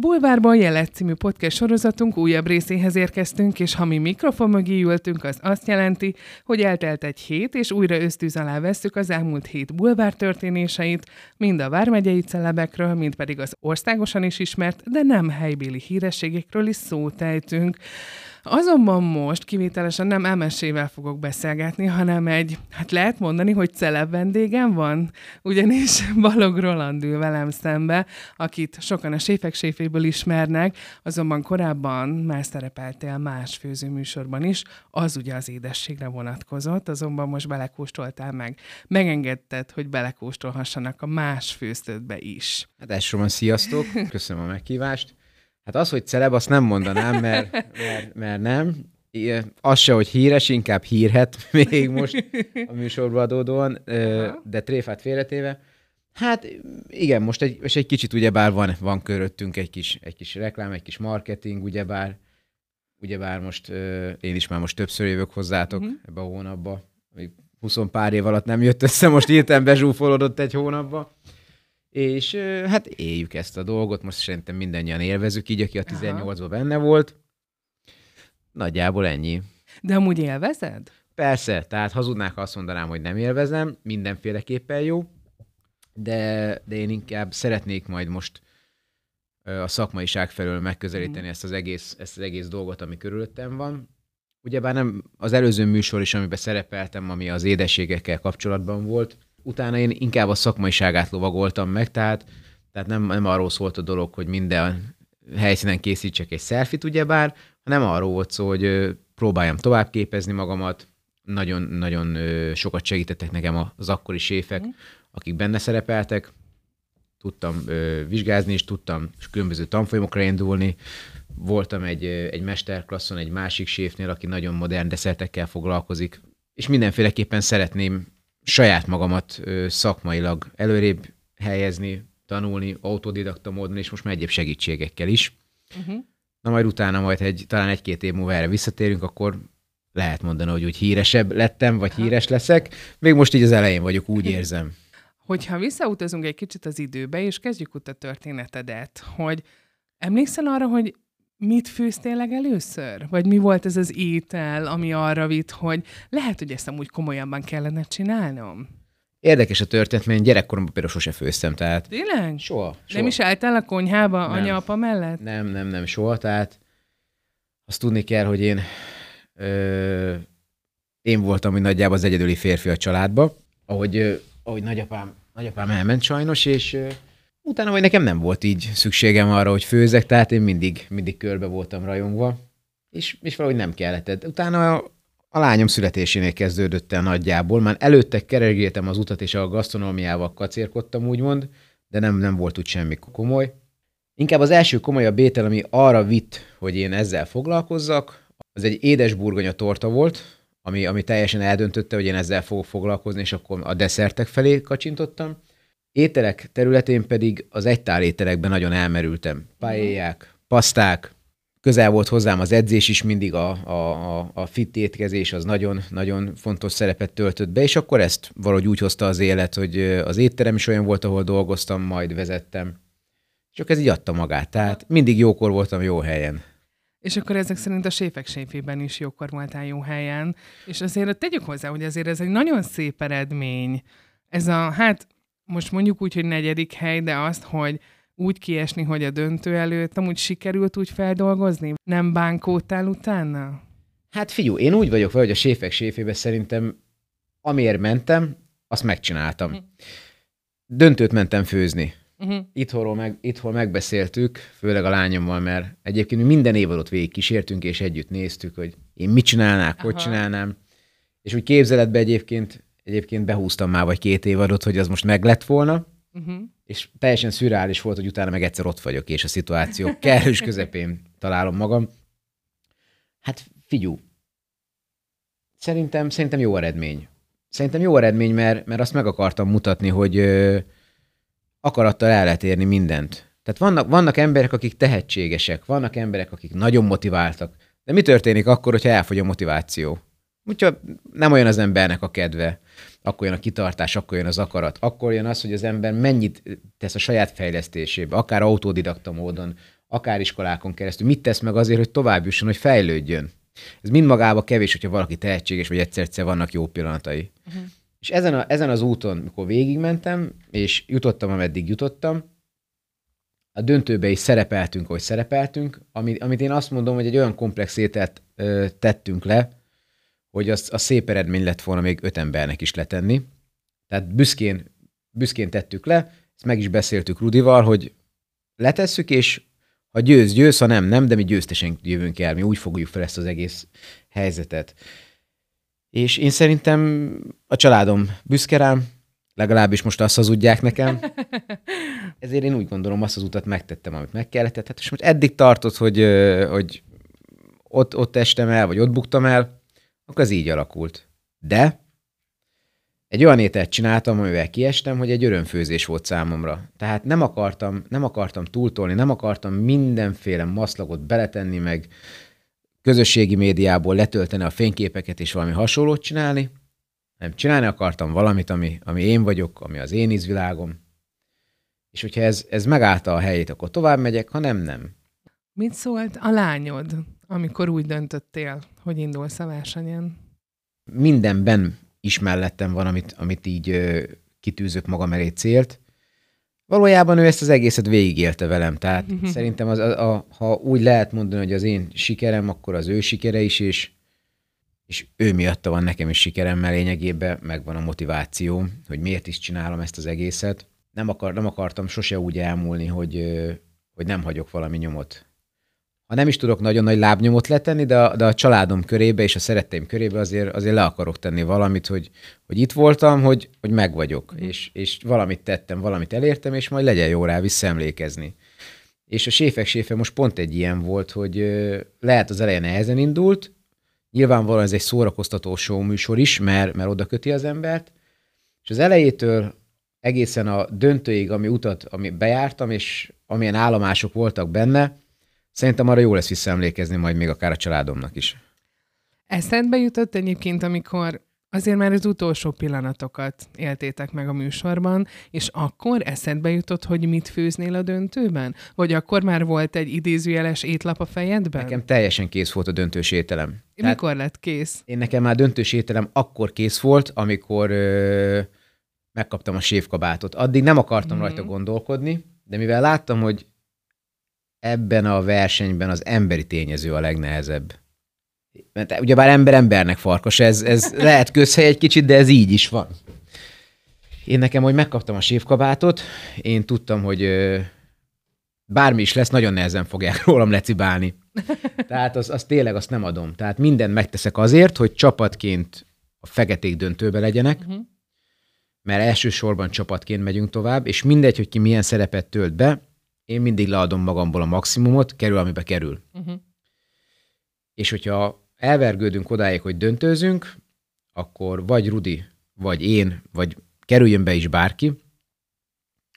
Bulvárban jelet című podcast sorozatunk újabb részéhez érkeztünk, és ha mi mikrofon mögé ültünk, az azt jelenti, hogy eltelt egy hét, és újra ösztűz alá vesszük az elmúlt hét bulvár történéseit, mind a vármegyei celebekről, mind pedig az országosan is ismert, de nem helybéli hírességekről is szót. Azonban most kivételesen nem MSZ-vel fogok beszélgetni, hanem egy, hát lehet mondani, hogy celeb vendégem van, ugyanis Balog Roland ül velem szembe, akit sokan a séfek séféből ismernek, azonban korábban már szerepeltél más főzőműsorban is, az ugye az édességre vonatkozott, azonban most belekóstoltál meg. Megengedted, hogy belekóstolhassanak a más főztődbe is. Hát elsősorban sziasztok, köszönöm a meghívást. Hát az, hogy celeb, azt nem mondanám, mert, mert, mert nem. Az se, hogy híres, inkább hírhet még most a műsorba adódóan, de tréfát félretéve. Hát igen, most egy, és egy kicsit ugyebár van, van köröttünk egy kis, egy kis reklám, egy kis marketing, ugyebár, ugyebár most én is már most többször jövök hozzátok uh-huh. ebbe a hónapba. Még 20 pár év alatt nem jött össze, most írtam bezsúfolódott egy hónapba. És hát éljük ezt a dolgot, most szerintem mindannyian élvezük, így aki a 18-ban benne volt. Nagyjából ennyi. De amúgy élvezed? Persze, tehát hazudnák, ha azt mondanám, hogy nem élvezem, mindenféleképpen jó, de, de én inkább szeretnék majd most a szakmaiság felől megközelíteni mm. ezt, az egész, ezt az egész dolgot, ami körülöttem van. Ugyebár nem az előző műsor is, amiben szerepeltem, ami az édességekkel kapcsolatban volt, utána én inkább a szakmaiságát lovagoltam meg, tehát, tehát nem, nem arról szólt a dolog, hogy minden helyszínen készítsek egy szelfit, ugyebár, hanem arról volt szó, hogy próbáljam tovább képezni magamat, nagyon-nagyon sokat segítettek nekem az akkori séfek, mm. akik benne szerepeltek, tudtam ö, vizsgázni is, tudtam különböző tanfolyamokra indulni, voltam egy, egy mesterklasszon egy másik séfnél, aki nagyon modern desszertekkel foglalkozik, és mindenféleképpen szeretném saját magamat szakmailag előrébb helyezni, tanulni, autodidakta módon, és most már egyéb segítségekkel is. Uh-huh. Na majd utána, majd egy, talán egy-két év múlva erre visszatérünk, akkor lehet mondani, hogy úgy híresebb lettem, vagy Aha. híres leszek. Még most így az elején vagyok, úgy érzem. Hogyha visszautazunk egy kicsit az időbe, és kezdjük ut a történetedet, hogy emlékszel arra, hogy mit főztél legelőször? Vagy mi volt ez az étel, ami arra vitt, hogy lehet, hogy ezt amúgy komolyabban kellene csinálnom? Érdekes a történet, mert én gyerekkoromban például sose főztem, tehát... Tényleg? Soha, soha. Nem is álltál a konyhába anya-apa mellett? Nem, nem, nem, soha, tehát azt tudni kell, hogy én ö, én voltam, hogy nagyjából az egyedüli férfi a családba, ahogy, ö, ahogy nagyapám, nagyapám elment sajnos, és ö, Utána vagy nekem nem volt így szükségem arra, hogy főzek, tehát én mindig, mindig körbe voltam rajongva, és, és valahogy nem kellett. Utána a, a lányom születésénél kezdődött el nagyjából, már előtte keregéltem az utat, és a gasztronómiával kacérkodtam, úgymond, de nem, nem volt úgy semmi komoly. Inkább az első komolyabb étel, ami arra vitt, hogy én ezzel foglalkozzak, az egy édes burgonya torta volt, ami, ami teljesen eldöntötte, hogy én ezzel fogok foglalkozni, és akkor a desszertek felé kacsintottam. Ételek területén pedig az egytál ételekben nagyon elmerültem. Pályák, paszták, közel volt hozzám az edzés is, mindig a, a, a, fit étkezés az nagyon-nagyon fontos szerepet töltött be, és akkor ezt valahogy úgy hozta az élet, hogy az étterem is olyan volt, ahol dolgoztam, majd vezettem. Akkor ez így adta magát. Tehát mindig jókor voltam jó helyen. És akkor ezek szerint a séfek séfében is jókor voltál jó helyen. És azért tegyük hozzá, hogy azért ez egy nagyon szép eredmény. Ez a, hát most mondjuk úgy, hogy negyedik hely, de azt, hogy úgy kiesni, hogy a döntő előtt amúgy sikerült úgy feldolgozni? Nem bánkódtál utána? Hát figyú, én úgy vagyok vele, hogy a séfek séfébe szerintem amiért mentem, azt megcsináltam. Uh-huh. Döntőt mentem főzni. Uh-huh. Itthonról meg, itthon megbeszéltük, főleg a lányommal, mert egyébként minden év alatt végig kísértünk, és együtt néztük, hogy én mit csinálnák, Aha. hogy csinálnám. És úgy képzeletbe egyébként egyébként behúztam már vagy két évadot, hogy az most meg lett volna, uh-huh. és teljesen szürreális volt, hogy utána meg egyszer ott vagyok, és a szituáció kellős közepén találom magam. Hát figyú, szerintem, szerintem jó eredmény. Szerintem jó eredmény, mert, mert azt meg akartam mutatni, hogy ö, akarattal el lehet érni mindent. Tehát vannak, vannak emberek, akik tehetségesek, vannak emberek, akik nagyon motiváltak, de mi történik akkor, hogyha elfogy a motiváció? Úgyhogy nem olyan az embernek a kedve, akkor jön a kitartás, akkor jön az akarat, akkor jön az, hogy az ember mennyit tesz a saját fejlesztésébe, akár autodidakta módon, akár iskolákon keresztül, mit tesz meg azért, hogy tovább jusson, hogy fejlődjön. Ez mind magában kevés, hogyha valaki tehetséges, vagy egyszer-egyszer vannak jó pillanatai. Uh-huh. És ezen, a, ezen az úton, mikor végigmentem, és jutottam, ameddig jutottam, a döntőbe is szerepeltünk, hogy szerepeltünk, amit, amit én azt mondom, hogy egy olyan komplex ételt ö, tettünk le, hogy az, a szép eredmény lett volna még öt embernek is letenni. Tehát büszkén, büszkén tettük le, ezt meg is beszéltük Rudival, hogy letesszük, és ha győz, győz, ha nem, nem, de mi győztesen jövünk el, mi úgy fogjuk fel ezt az egész helyzetet. És én szerintem a családom büszke rám, legalábbis most azt hazudják nekem. Ezért én úgy gondolom, azt az utat megtettem, amit meg kellett. Tehát és most eddig tartott, hogy, hogy ott, ott estem el, vagy ott buktam el, akkor az így alakult. De egy olyan ételt csináltam, amivel kiestem, hogy egy örömfőzés volt számomra. Tehát nem akartam, nem akartam túltolni, nem akartam mindenféle maszlagot beletenni, meg közösségi médiából letölteni a fényképeket és valami hasonlót csinálni. Nem, csinálni akartam valamit, ami, ami én vagyok, ami az én ízvilágom. És hogyha ez, ez megállta a helyét, akkor tovább megyek, ha nem, nem. Mit szólt a lányod, amikor úgy döntöttél, hogy indulsz a versenyen? Mindenben is mellettem van, amit, amit így ö, kitűzök magam elé célt. Valójában ő ezt az egészet végigélte velem, tehát uh-huh. szerintem az, a, a, ha úgy lehet mondani, hogy az én sikerem, akkor az ő sikere is, és, és ő miatta van nekem is sikerem, mert lényegében megvan a motiváció, hogy miért is csinálom ezt az egészet. Nem, akar, nem akartam sose úgy elmúlni, hogy, hogy nem hagyok valami nyomot ha nem is tudok nagyon nagy lábnyomot letenni, de a, de a családom körébe és a szeretteim körébe azért, azért le akarok tenni valamit, hogy, hogy itt voltam, hogy, hogy meg vagyok, mm. és, és valamit tettem, valamit elértem, és majd legyen jó rá visszaemlékezni. És a séfek séfe most pont egy ilyen volt, hogy lehet az elején nehezen indult, nyilvánvalóan ez egy szórakoztató show műsor is, mert, mert oda köti az embert, és az elejétől egészen a döntőig, ami utat, ami bejártam, és amilyen állomások voltak benne, Szerintem arra jó lesz visszaemlékezni majd még akár a családomnak is. Eszedbe jutott egyébként, amikor azért már az utolsó pillanatokat éltétek meg a műsorban, és akkor eszedbe jutott, hogy mit főznél a döntőben? Vagy akkor már volt egy idézőjeles étlap a fejedben? Nekem teljesen kész volt a döntős ételem. Mikor Tehát lett kész? Én nekem már döntős ételem akkor kész volt, amikor ö, megkaptam a séfkabátot. Addig nem akartam mm. rajta gondolkodni, de mivel láttam, hogy ebben a versenyben az emberi tényező a legnehezebb. Mert ugyebár ember embernek farkas, ez, ez lehet közhely egy kicsit, de ez így is van. Én nekem, hogy megkaptam a sévkabátot, én tudtam, hogy bármi is lesz, nagyon nehezen fogják rólam lecibálni. Tehát az, az tényleg azt nem adom. Tehát mindent megteszek azért, hogy csapatként a feketék döntőbe legyenek, uh-huh. mert elsősorban csapatként megyünk tovább, és mindegy, hogy ki milyen szerepet tölt be, én mindig leadom magamból a maximumot, kerül, amibe kerül. Uh-huh. És hogyha elvergődünk odáig, hogy döntőzünk, akkor vagy Rudi, vagy én, vagy kerüljön be is bárki,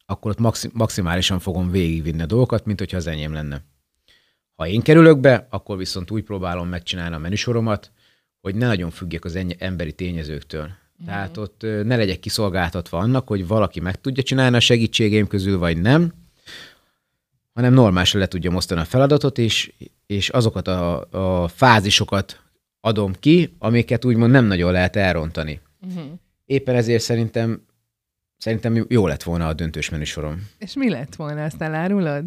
akkor ott maxim- maximálisan fogom végigvinni a dolgokat, mint hogyha az enyém lenne. Ha én kerülök be, akkor viszont úgy próbálom megcsinálni a menüsoromat, hogy ne nagyon függjek az emberi tényezőktől. Uh-huh. Tehát ott ne legyek kiszolgáltatva annak, hogy valaki meg tudja csinálni a segítségeim közül, vagy nem, hanem normálisan le tudjam osztani a feladatot, és, és azokat a, a fázisokat adom ki, amiket úgymond nem nagyon lehet elrontani. Uh-huh. Éppen ezért szerintem szerintem jó lett volna a döntős menüsorom. És mi lett volna, ezt elárulod?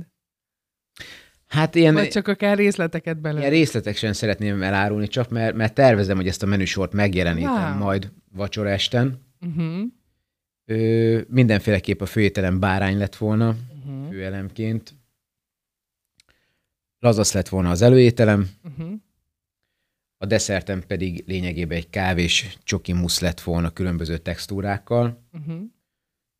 Hát ilyen... Vagy csak akár részleteket belőle? Ilyen részletek sem szeretném elárulni, csak mert, mert tervezem, hogy ezt a menüsort megjelenítem wow. majd vacsora esten. Uh-huh. Ö, mindenféleképp a főételem bárány lett volna uh-huh. főelemként. Lazasz lett volna az előételem, uh-huh. a desszertem pedig lényegében egy kávés csoki musz lett volna különböző textúrákkal, uh-huh.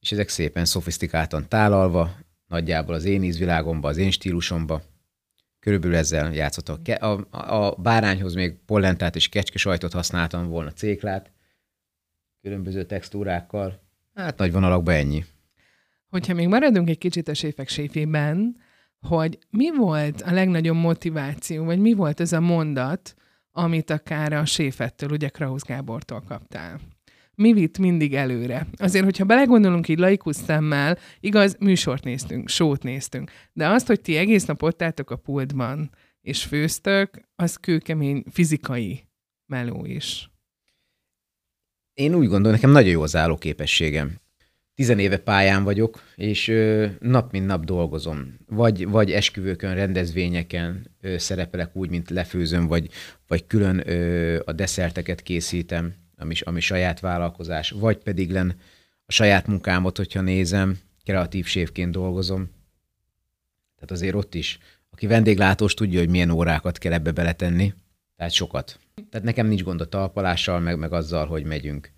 és ezek szépen szofisztikáltan tálalva, nagyjából az én ízvilágomba, az én stílusomba. Körülbelül ezzel játszottam. A, a, a bárányhoz még pollentát és kecske sajtot használtam volna, céklát, különböző textúrákkal. Hát nagy vonalakban ennyi. Hogyha még maradunk egy kicsit a séfek séfében, hogy mi volt a legnagyobb motiváció, vagy mi volt ez a mondat, amit akár a séfettől, ugye Krausz Gábortól kaptál. mi vitt mindig előre. Azért, hogyha belegondolunk így laikus szemmel, igaz, műsort néztünk, sót néztünk, de azt, hogy ti egész nap ott álltok a pultban, és főztök, az kőkemény fizikai meló is. Én úgy gondolom, nekem nagyon jó az állóképességem. Tizenéve pályán vagyok, és nap mint nap dolgozom. Vagy, vagy esküvőkön, rendezvényeken szerepelek úgy, mint lefőzöm, vagy, vagy külön a desszerteket készítem, ami, ami saját vállalkozás, vagy pedig len a saját munkámot, hogyha nézem, kreatív sévként dolgozom. Tehát azért ott is, aki vendéglátós, tudja, hogy milyen órákat kell ebbe beletenni. Tehát sokat. Tehát nekem nincs gond a talpalással, meg, meg azzal, hogy megyünk.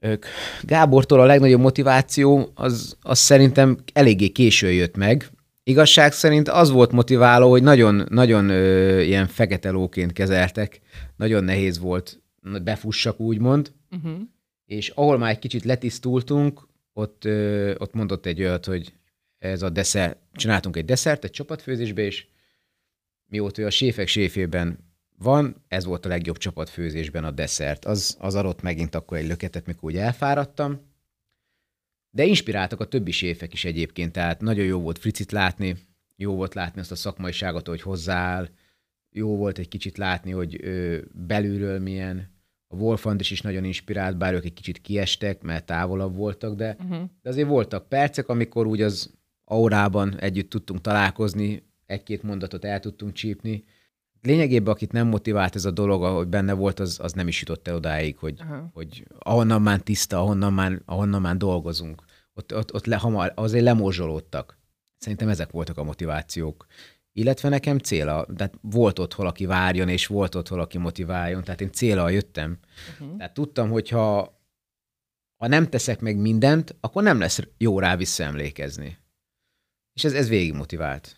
Ők, Gábortól a legnagyobb motiváció, az, az szerintem eléggé későn jött meg. Igazság szerint az volt motiváló, hogy nagyon, nagyon ö, ilyen fekete lóként kezeltek. Nagyon nehéz volt befussak, úgymond. Uh-huh. És ahol már egy kicsit letisztultunk, ott, ö, ott mondott egy olyat, hogy ez a desszert, csináltunk egy desszert egy csapatfőzésbe, és mióta a séfek séfében van, ez volt a legjobb csapatfőzésben a desszert. Az, az adott megint akkor egy löketet, mikor úgy elfáradtam. De inspiráltak a többi séfek is egyébként, tehát nagyon jó volt Fricit látni, jó volt látni azt a szakmaiságot, hogy hozzááll, jó volt egy kicsit látni, hogy ő belülről milyen. A Wolfand is, is nagyon inspirált, bár ők egy kicsit kiestek, mert távolabb voltak, de, uh-huh. de azért voltak percek, amikor úgy az aurában együtt tudtunk találkozni, egy-két mondatot el tudtunk csípni, lényegében, akit nem motivált ez a dolog, ahogy benne volt, az, az nem is jutott el odáig, hogy, hogy ahonnan már tiszta, ahonnan már, ahonnan már dolgozunk. Ott, ott, ott le, hamar, azért lemorzsolódtak. Szerintem ezek voltak a motivációk. Illetve nekem céla, tehát volt ott hol, aki várjon, és volt ott hol, aki motiváljon, tehát én céla jöttem. Uh-huh. Tehát tudtam, hogy ha, ha nem teszek meg mindent, akkor nem lesz jó rá visszaemlékezni. És ez, ez végig motivált.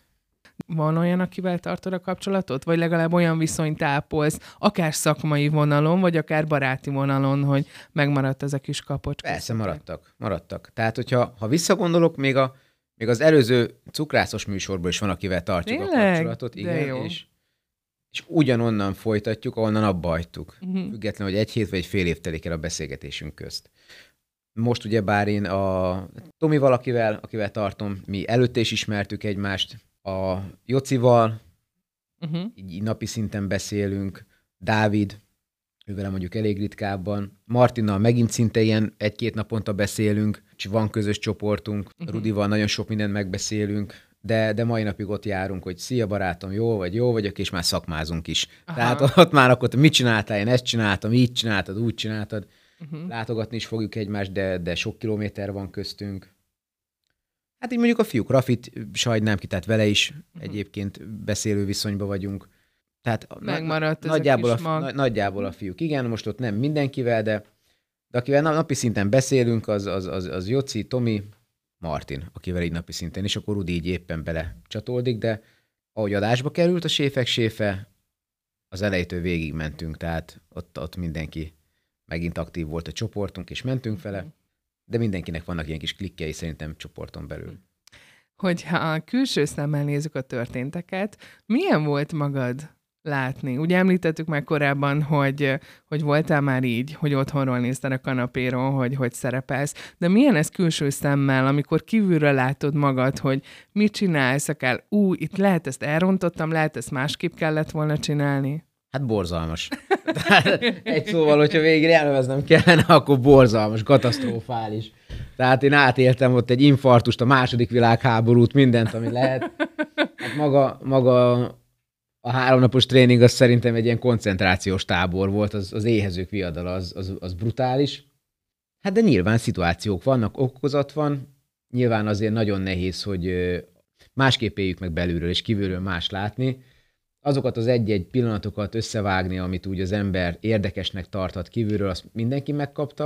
Van olyan, akivel tartod a kapcsolatot? Vagy legalább olyan viszonyt ápolsz, akár szakmai vonalon, vagy akár baráti vonalon, hogy megmaradt ez a kis kapocs? Persze, maradtak. Maradtak. Tehát, hogyha ha visszagondolok, még, a, még az előző cukrászos műsorban is van, akivel tartjuk Tényleg? a kapcsolatot. Igen, jó. És, és ugyanonnan folytatjuk, ahonnan abba hagytuk. Uh-huh. Függetlenül, hogy egy hét vagy egy fél év telik el a beszélgetésünk közt. Most ugye bár én a Tomi valakivel, akivel tartom, mi előtte is ismertük egymást, a Jocival, uh-huh. így napi szinten beszélünk, Dávid, ővel mondjuk elég ritkábban, Martinnal megint szinte ilyen egy-két naponta beszélünk, és van közös csoportunk, uh-huh. Rudival nagyon sok mindent megbeszélünk, de, de mai napig ott járunk, hogy szia barátom, jó vagy, jó vagyok, és már szakmázunk is. Aha. Tehát ott már akkor mit csináltál, én ezt csináltam, így csináltad, úgy csináltad. Uh-huh. Látogatni is fogjuk egymást, de, de sok kilométer van köztünk. Hát így mondjuk a fiúk, Rafit sajnálom ki, tehát vele is uh-huh. egyébként beszélő viszonyban vagyunk. Tehát Megmaradt na, nagyjából, a, mag. nagyjából a fiúk. Igen, most ott nem mindenkivel, de, de akivel napi szinten beszélünk, az, az, az, az Joci, Tomi, Martin, akivel így napi szinten, és akkor Rudi így éppen bele csatoldik, de ahogy adásba került a séfek séfe, az elejétől végig mentünk, tehát ott, ott mindenki megint aktív volt a csoportunk, és mentünk fele. De mindenkinek vannak ilyen kis klikkei szerintem csoporton belül. Hogyha a külső szemmel nézzük a történteket, milyen volt magad látni? Ugye említettük már korábban, hogy, hogy voltál már így, hogy otthonról nézted a kanapéról, hogy hogy szerepelsz, de milyen ez külső szemmel, amikor kívülről látod magad, hogy mit csinálsz, akár ú, itt lehet ezt elrontottam, lehet ezt másképp kellett volna csinálni? Hát borzalmas. egy szóval, hogyha végre elneveznem kellene, akkor borzalmas, katasztrofális. Tehát én átéltem ott egy infartust, a második világháborút, mindent, ami lehet. Hát maga, maga a háromnapos tréning az szerintem egy ilyen koncentrációs tábor volt, az, az éhezők viadala, az, az, az brutális. Hát de nyilván szituációk vannak, okozat van, nyilván azért nagyon nehéz, hogy másképp éljük meg belülről és kívülről más látni azokat az egy-egy pillanatokat összevágni, amit úgy az ember érdekesnek tarthat kívülről, azt mindenki megkapta.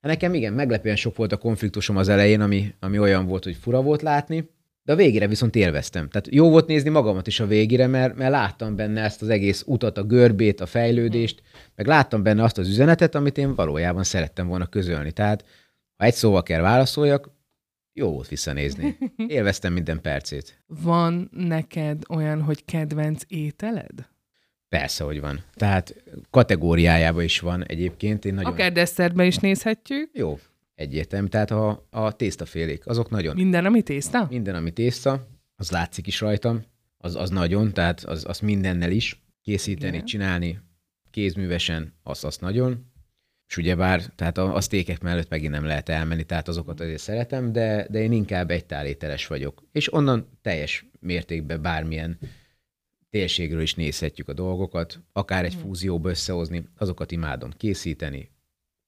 Hát nekem igen, meglepően sok volt a konfliktusom az elején, ami, ami olyan volt, hogy fura volt látni, de a végére viszont élveztem. Tehát jó volt nézni magamat is a végére, mert, mert láttam benne ezt az egész utat, a görbét, a fejlődést, meg láttam benne azt az üzenetet, amit én valójában szerettem volna közölni. Tehát ha egy szóval kell válaszoljak, jó volt visszanézni. Élveztem minden percét. Van neked olyan, hogy kedvenc ételed? Persze, hogy van. Tehát kategóriájában is van egyébként. Én nagyon... Akár desszertbe is nézhetjük. Jó, egyértelmű. Tehát a, a tésztafélék, azok nagyon. Minden, ami tészta? Minden, ami tészta, az látszik is rajtam, az, az nagyon, tehát az, az mindennel is készíteni, Igen. csinálni, kézművesen, az, az nagyon. És ugyebár, tehát a, a sztékek mellett megint nem lehet elmenni, tehát azokat azért szeretem, de, de én inkább egy tálételes vagyok. És onnan teljes mértékben bármilyen térségről is nézhetjük a dolgokat, akár egy hmm. fúzióba összehozni, azokat imádom készíteni,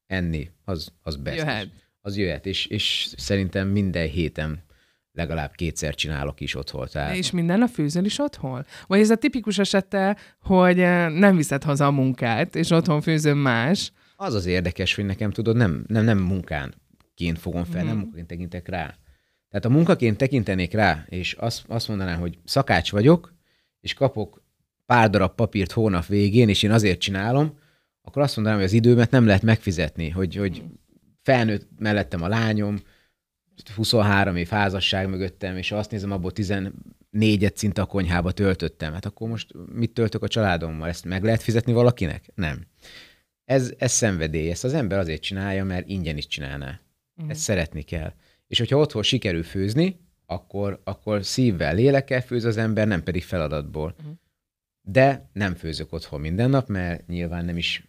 enni, az, az best. Jöhet. Az jöhet, és, és szerintem minden héten legalább kétszer csinálok is otthon. Tehát... És minden a főzöl is otthon? Vagy ez a tipikus esete, hogy eh, nem viszed haza a munkát, és otthon főzöm más? Az az érdekes, hogy nekem tudod, nem, nem, nem munkánként fogom fel, mm. nem munkaként tekintek rá. Tehát a munkaként tekintenék rá, és azt, azt mondanám, hogy szakács vagyok, és kapok pár darab papírt hónap végén, és én azért csinálom, akkor azt mondanám, hogy az időmet nem lehet megfizetni, hogy, hogy felnőtt mellettem a lányom, 23 év házasság mögöttem, és azt nézem, abból 14-et szinte a konyhába töltöttem. Hát akkor most mit töltök a családommal? Ezt meg lehet fizetni valakinek? Nem. Ez, ez szenvedély. Ezt az ember azért csinálja, mert ingyen is csinálná. Uh-huh. Ezt szeretni kell. És hogyha otthon sikerül főzni, akkor, akkor szívvel, lélekkel főz az ember, nem pedig feladatból. Uh-huh. De nem főzök otthon minden nap, mert nyilván nem is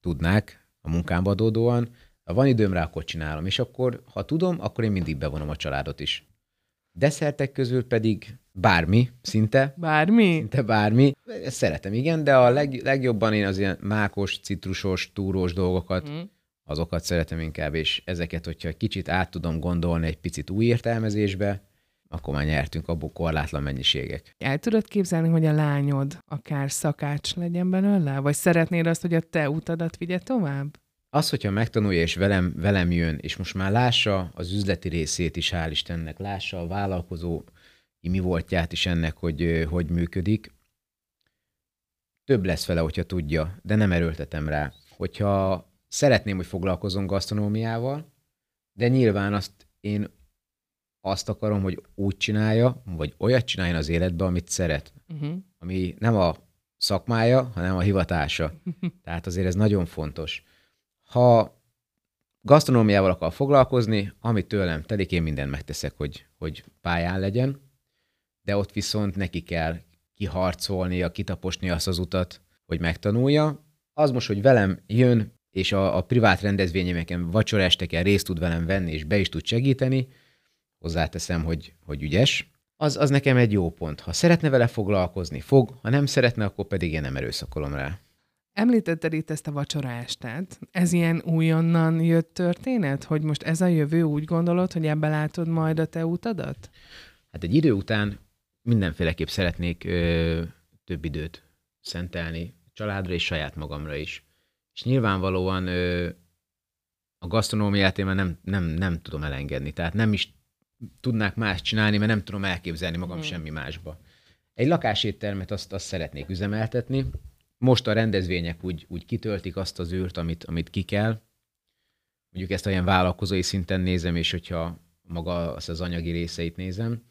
tudnák a munkámba adódóan. Ha van időm rá, akkor csinálom. És akkor, ha tudom, akkor én mindig bevonom a családot is. Desszertek közül pedig bármi, szinte. Bármi? Szinte bármi. Ezt szeretem, igen, de a leg, legjobban én az ilyen mákos, citrusos, túrós dolgokat, mm. azokat szeretem inkább, és ezeket, hogyha kicsit át tudom gondolni egy picit új értelmezésbe, akkor már nyertünk abból korlátlan mennyiségek. El tudod képzelni, hogy a lányod akár szakács legyen belőle? Vagy szeretnéd azt, hogy a te utadat vigye tovább? Az, hogyha megtanulja és velem, velem jön, és most már lássa az üzleti részét is, hál' Istennek, lássa a vállalkozó mi voltját is ennek, hogy hogy működik, több lesz vele, hogyha tudja, de nem erőltetem rá. Hogyha szeretném, hogy foglalkozom gasztronómiával, de nyilván azt én azt akarom, hogy úgy csinálja, vagy olyat csináljon az életbe, amit szeret. Uh-huh. Ami nem a szakmája, hanem a hivatása. Tehát azért ez nagyon fontos. Ha gasztronómiával akar foglalkozni, amit tőlem telik, én mindent megteszek, hogy, hogy pályán legyen, de ott viszont neki kell kiharcolnia, kitaposni azt az utat, hogy megtanulja. Az most, hogy velem jön, és a, a privát rendezvényemeken, vacsoresteken részt tud velem venni, és be is tud segíteni, hozzáteszem, hogy, hogy ügyes, az, az nekem egy jó pont. Ha szeretne vele foglalkozni, fog, ha nem szeretne, akkor pedig én nem erőszakolom rá. Említetted itt ezt a vacsorástát. Ez ilyen újonnan jött történet, hogy most ez a jövő úgy gondolod, hogy ebbe látod majd a te utadat? Hát egy idő után mindenféleképp szeretnék ö, több időt szentelni családra és saját magamra is. És nyilvánvalóan ö, a gasztronómiát én már nem, nem, nem tudom elengedni. Tehát nem is tudnák más csinálni, mert nem tudom elképzelni magam hmm. semmi másba. Egy lakáséttermet azt, azt szeretnék üzemeltetni. Most a rendezvények úgy, úgy kitöltik azt az űrt, amit, amit ki kell. Mondjuk ezt olyan vállalkozói szinten nézem, és hogyha maga az, az anyagi részeit nézem.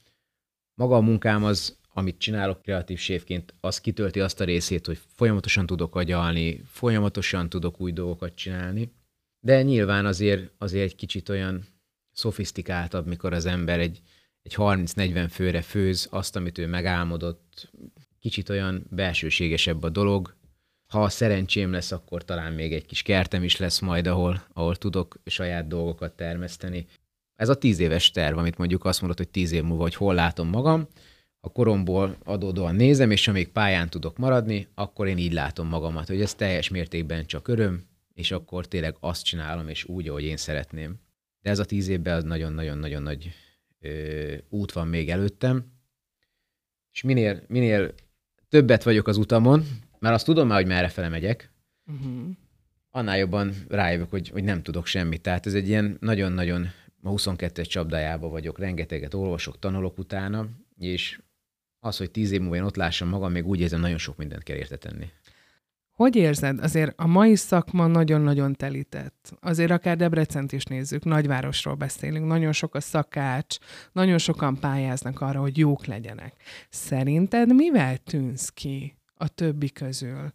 Maga a munkám az, amit csinálok kreatív séfként, az kitölti azt a részét, hogy folyamatosan tudok agyalni, folyamatosan tudok új dolgokat csinálni. De nyilván azért, azért egy kicsit olyan szofisztikáltabb, mikor az ember egy, egy 30-40 főre főz azt, amit ő megálmodott, kicsit olyan belsőségesebb a dolog. Ha szerencsém lesz, akkor talán még egy kis kertem is lesz majd, ahol, ahol tudok saját dolgokat termeszteni. Ez a tíz éves terv, amit mondjuk azt mondod, hogy tíz év múlva, hogy hol látom magam, a koromból adódóan nézem, és amíg pályán tudok maradni, akkor én így látom magamat, hogy ez teljes mértékben csak öröm, és akkor tényleg azt csinálom, és úgy, ahogy én szeretném. De ez a tíz évben az nagyon-nagyon-nagyon nagy ö, út van még előttem, és minél, minél többet vagyok az utamon, mert azt tudom már, hogy merre fele megyek, uh-huh. annál jobban rájövök, hogy, hogy nem tudok semmit. Tehát ez egy ilyen nagyon-nagyon, ma 22-es csapdájában vagyok, rengeteget olvasok, tanulok utána, és az, hogy tíz év múlva én ott lássam magam, még úgy érzem, nagyon sok mindent kell érte tenni. Hogy érzed? Azért a mai szakma nagyon-nagyon telített. Azért akár Debrecent is nézzük, nagyvárosról beszélünk, nagyon sok a szakács, nagyon sokan pályáznak arra, hogy jók legyenek. Szerinted mivel tűnsz ki a többi közül?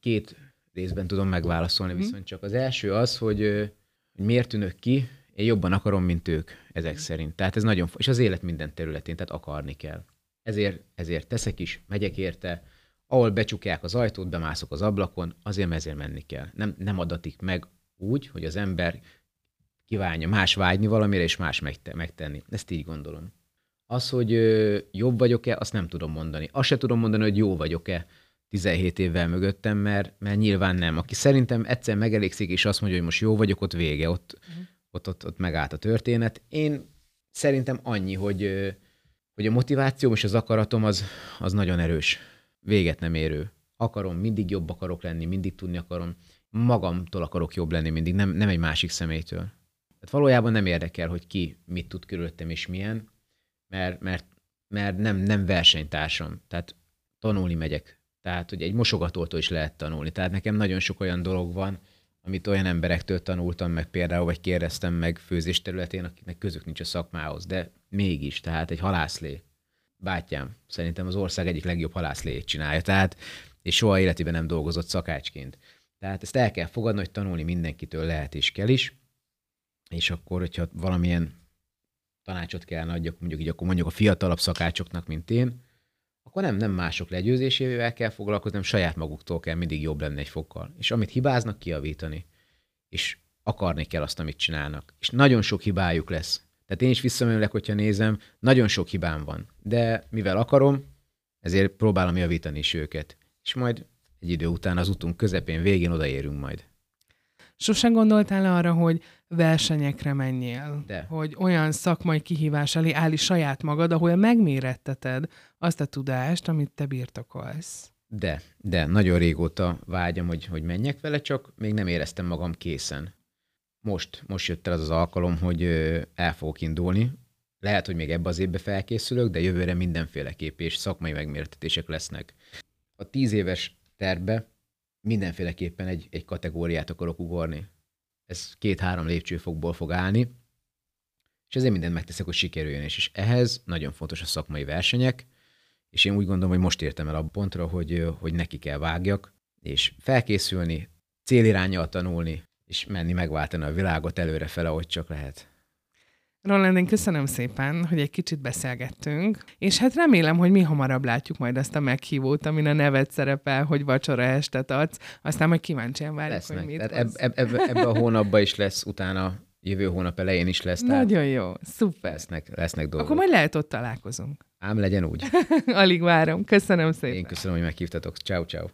Két részben tudom megválaszolni, mm. viszont csak az első az, hogy, hogy miért tűnök ki, én jobban akarom, mint ők, ezek szerint. Tehát ez nagyon, és az élet minden területén, tehát akarni kell. Ezért, ezért teszek is, megyek érte, ahol becsukják az ajtót, bemászok az ablakon, azért ezért menni kell. Nem, nem adatik meg úgy, hogy az ember kívánja más vágyni valamire, és más megtenni. Ezt így gondolom. Az, hogy jobb vagyok-e, azt nem tudom mondani. Azt se tudom mondani, hogy jó vagyok-e 17 évvel mögöttem, mert, mert nyilván nem. Aki szerintem egyszer megelégszik, és azt mondja, hogy most jó vagyok, ott vége, ott, uh-huh. ott, ott, ott megállt a történet. Én szerintem annyi, hogy, hogy a motivációm és az akaratom az, az nagyon erős. Véget nem érő. Akarom, mindig jobb akarok lenni, mindig tudni akarom. Magamtól akarok jobb lenni mindig, nem, nem egy másik személytől. Tehát valójában nem érdekel, hogy ki mit tud körülöttem és milyen, mert, mert, mert nem, nem versenytársam. Tehát tanulni megyek. Tehát, hogy egy mosogatótól is lehet tanulni. Tehát nekem nagyon sok olyan dolog van, amit olyan emberektől tanultam meg például, vagy kérdeztem meg főzés területén, akiknek közük nincs a szakmához, de mégis, tehát egy halászlé. Bátyám, szerintem az ország egyik legjobb halászléjét csinálja, tehát, és soha életében nem dolgozott szakácsként. Tehát ezt el kell fogadni, hogy tanulni mindenkitől lehet és kell is, és akkor, hogyha valamilyen tanácsot kellene adjak, mondjuk így, akkor mondjuk a fiatalabb szakácsoknak, mint én, akkor nem, nem mások legyőzésével kell foglalkozni, hanem saját maguktól kell mindig jobb lenni egy fokkal. És amit hibáznak, kiavítani. És akarni kell azt, amit csinálnak. És nagyon sok hibájuk lesz. Tehát én is visszamenőleg, hogyha nézem, nagyon sok hibám van. De mivel akarom, ezért próbálom javítani is őket. És majd egy idő után az utunk közepén, végén odaérünk majd. Sosem gondoltál arra, hogy versenyekre menjél? De. Hogy olyan szakmai kihívás elé állj saját magad, ahol megméretteted azt a tudást, amit te birtokolsz. De, de nagyon régóta vágyam, hogy, hogy menjek vele, csak még nem éreztem magam készen. Most, most jött el az az alkalom, hogy el fogok indulni. Lehet, hogy még ebbe az évbe felkészülök, de jövőre mindenféleképp és szakmai megméretetések lesznek. A tíz éves tervbe mindenféleképpen egy, egy kategóriát akarok ugorni. Ez két-három lépcsőfokból fog állni, és ezért mindent megteszek, hogy sikerüljön. És, és ehhez nagyon fontos a szakmai versenyek, és én úgy gondolom, hogy most értem el a pontra, hogy, hogy neki kell vágjak, és felkészülni, célirányjal tanulni, és menni megváltani a világot előre fele, ahogy csak lehet. Roland, én köszönöm szépen, hogy egy kicsit beszélgettünk, és hát remélem, hogy mi hamarabb látjuk majd azt a meghívót, amin a neved szerepel, hogy vacsora estet adsz, aztán majd kíváncsian várjuk, Lesznek. hogy mit Tehát eb, eb, eb, ebbe a hónapban is lesz, utána jövő hónap elején is lesz. Nagyon jó, szuper. Lesznek, lesznek dolgok. Akkor majd lehet ott találkozunk. Ám legyen úgy. Alig várom. Köszönöm szépen. Én köszönöm, hogy meghívtatok. Ciao, ciao.